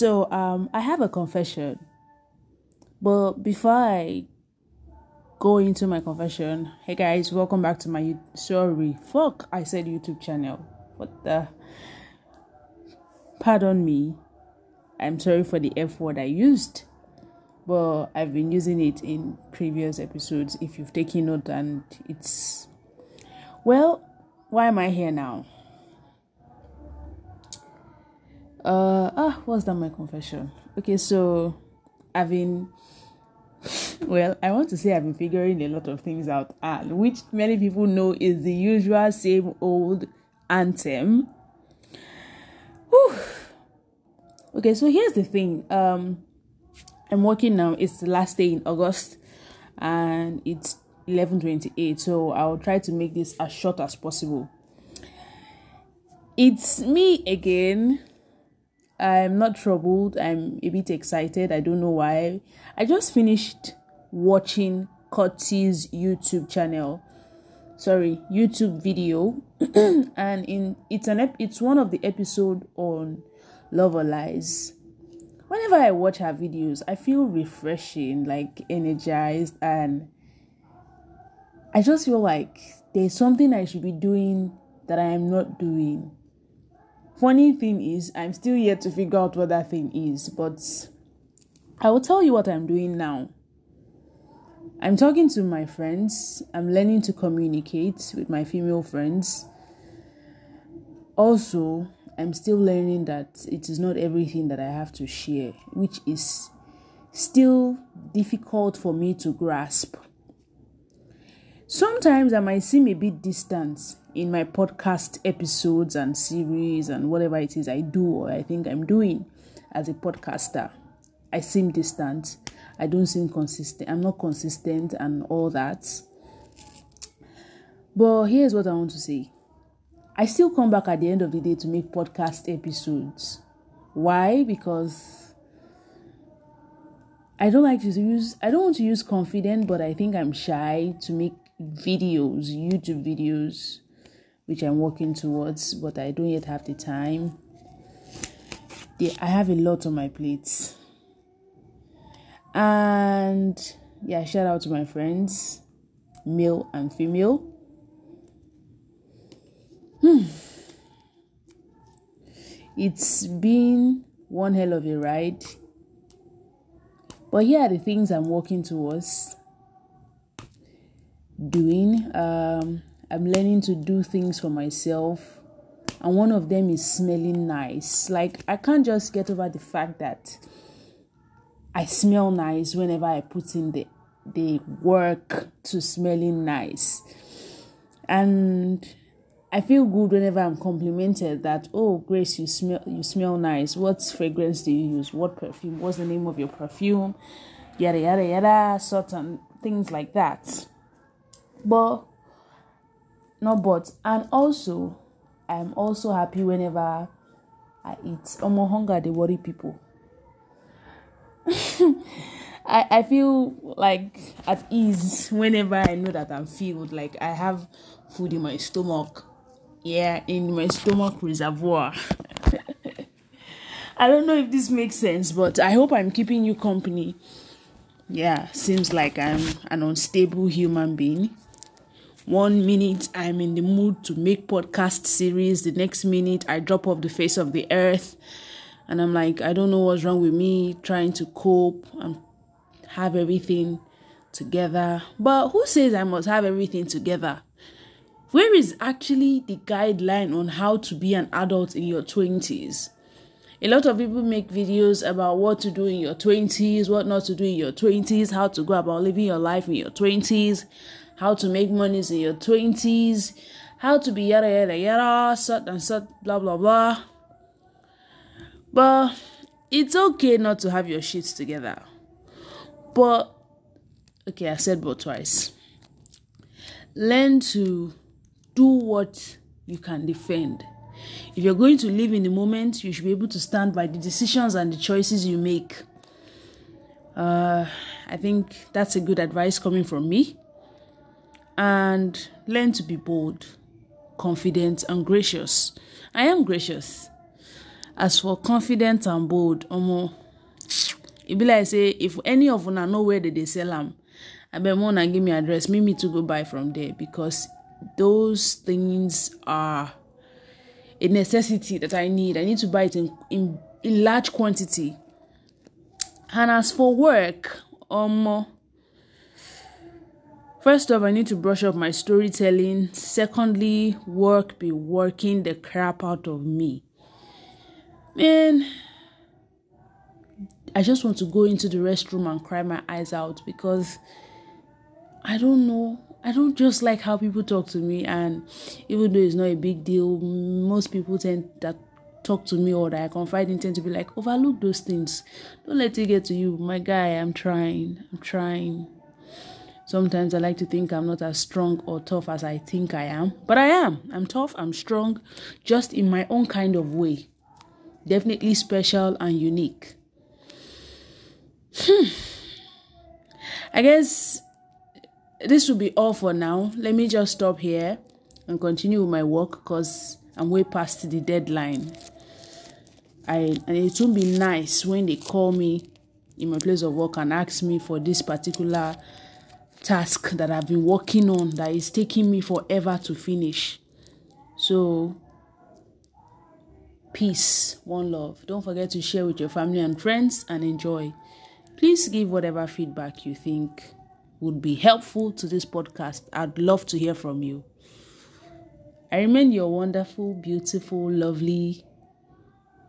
So, um, I have a confession. But before I go into my confession, hey guys, welcome back to my sorry, fuck, I said YouTube channel. What the? Pardon me. I'm sorry for the F word I used, but I've been using it in previous episodes. If you've taken note, and it's well, why am I here now? Uh ah, what's that? My confession. Okay, so I've been well, I want to say I've been figuring a lot of things out, and which many people know is the usual same old anthem. Whew. Okay, so here's the thing. Um, I'm working now. It's the last day in August, and it's 11:28. So I'll try to make this as short as possible. It's me again I'm not troubled. I'm a bit excited. I don't know why. I just finished watching Curtis YouTube channel. Sorry, YouTube video, and in it's an ep- it's one of the episode on love or lies. Whenever I watch her videos, I feel refreshing, like energized, and I just feel like there's something I should be doing that I am not doing Funny thing is, I'm still yet to figure out what that thing is, but I will tell you what I'm doing now. I'm talking to my friends, I'm learning to communicate with my female friends. Also, I'm still learning that it is not everything that I have to share, which is still difficult for me to grasp. Sometimes I might seem a bit distant in my podcast episodes and series and whatever it is I do or I think I'm doing as a podcaster. I seem distant. I don't seem consistent. I'm not consistent and all that. But here's what I want to say. I still come back at the end of the day to make podcast episodes. Why? Because I don't like to use I don't want to use confident, but I think I'm shy to make videos, YouTube videos which I'm working towards, but I don't yet have the time. I have a lot on my plates. And yeah, shout out to my friends, male and female. Hmm. It's been one hell of a ride. But here are the things I'm working towards doing. Um, I'm learning to do things for myself. And one of them is smelling nice. Like, I can't just get over the fact that I smell nice whenever I put in the, the work to smelling nice. And I feel good whenever I'm complimented that, oh, Grace, you smell you smell nice. What fragrance do you use? What perfume? What's the name of your perfume? Yada yada yada, certain things like that. But not but and also i'm also happy whenever i eat I'm omo hunger dey worry people I, I feel like at ease whenever I know that I'm filled, like I have food in my stomach. Yeah, in my stomach reservoir. I don't know if this makes sense, but I hope I'm keeping you company. Yeah, seems like I'm an unstable human being one minute i'm in the mood to make podcast series. The next minute i drop off the face of the earth. And i'm like i don't know what's wrong with me trying to cope and have everything together. But who says i must have everything together? Where is actually the guideline on how to be an adult in your 20s a lot of people make videos about what to do in your 20s, what not to do in your 20s, how to go about living your life in your 20s, how to make monies in your 20s, how to be yada yada yada, such and such, blah blah blah. But it's okay not to have your shit together. But, okay, I said but twice. Learn to do what you can defend. If you're going to live in the moment, you should be able to stand by the decisions and the choices you make. Uh, I think that's a good advice coming from me and learn to be bold, confident, and gracious. I am gracious. as for confident and bold omo e be like say if any of una know where they dey sell am abeg make una give me address make me to go buy from there because those things are a necessity that I need. I need to buy it in, in, in large quantity. And as for work, um, first off, I need to brush up my storytelling. Secondly, work be working the crap out of me. Man, I just want to go into the restroom and cry my eyes out because I don't know I don't just like how people talk to me, and even though it's not a big deal, most people tend that talk to me or that I confide in tend to be like, overlook those things. Don't let it get to you. My guy, I'm trying. I'm trying. Sometimes I like to think I'm not as strong or tough as I think I am, but I am. I'm tough, I'm strong, just in my own kind of way. Definitely special and unique. Hmm. I guess this will be all for now. Let me just stop here and continue with my work because I'm way past the deadline. I and it will be nice when they call me in my place of work and ask me for this particular task that I've been working on that is taking me forever to finish. So peace, one love. Don't forget to share with your family and friends and enjoy. Please give whatever feedback you think would be helpful to this podcast, I'd love to hear from you. I remain your wonderful, beautiful, lovely,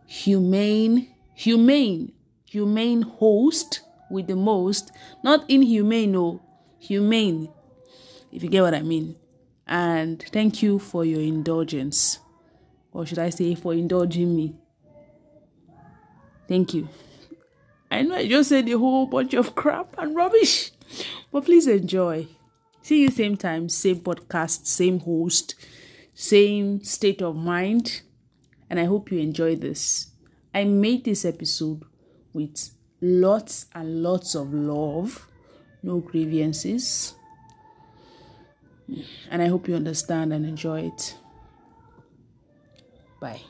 humane, humane, humane host with the most, not inhumane, no, humane, if you get what I mean. And thank you for your indulgence. Or should I say, for indulging me? Thank you. I know I just said a whole bunch of crap and rubbish. But please enjoy. See you same time, same podcast, same host, same state of mind. And I hope you enjoy this. I made this episode with lots and lots of love, no grievances. And I hope you understand and enjoy it. Bye.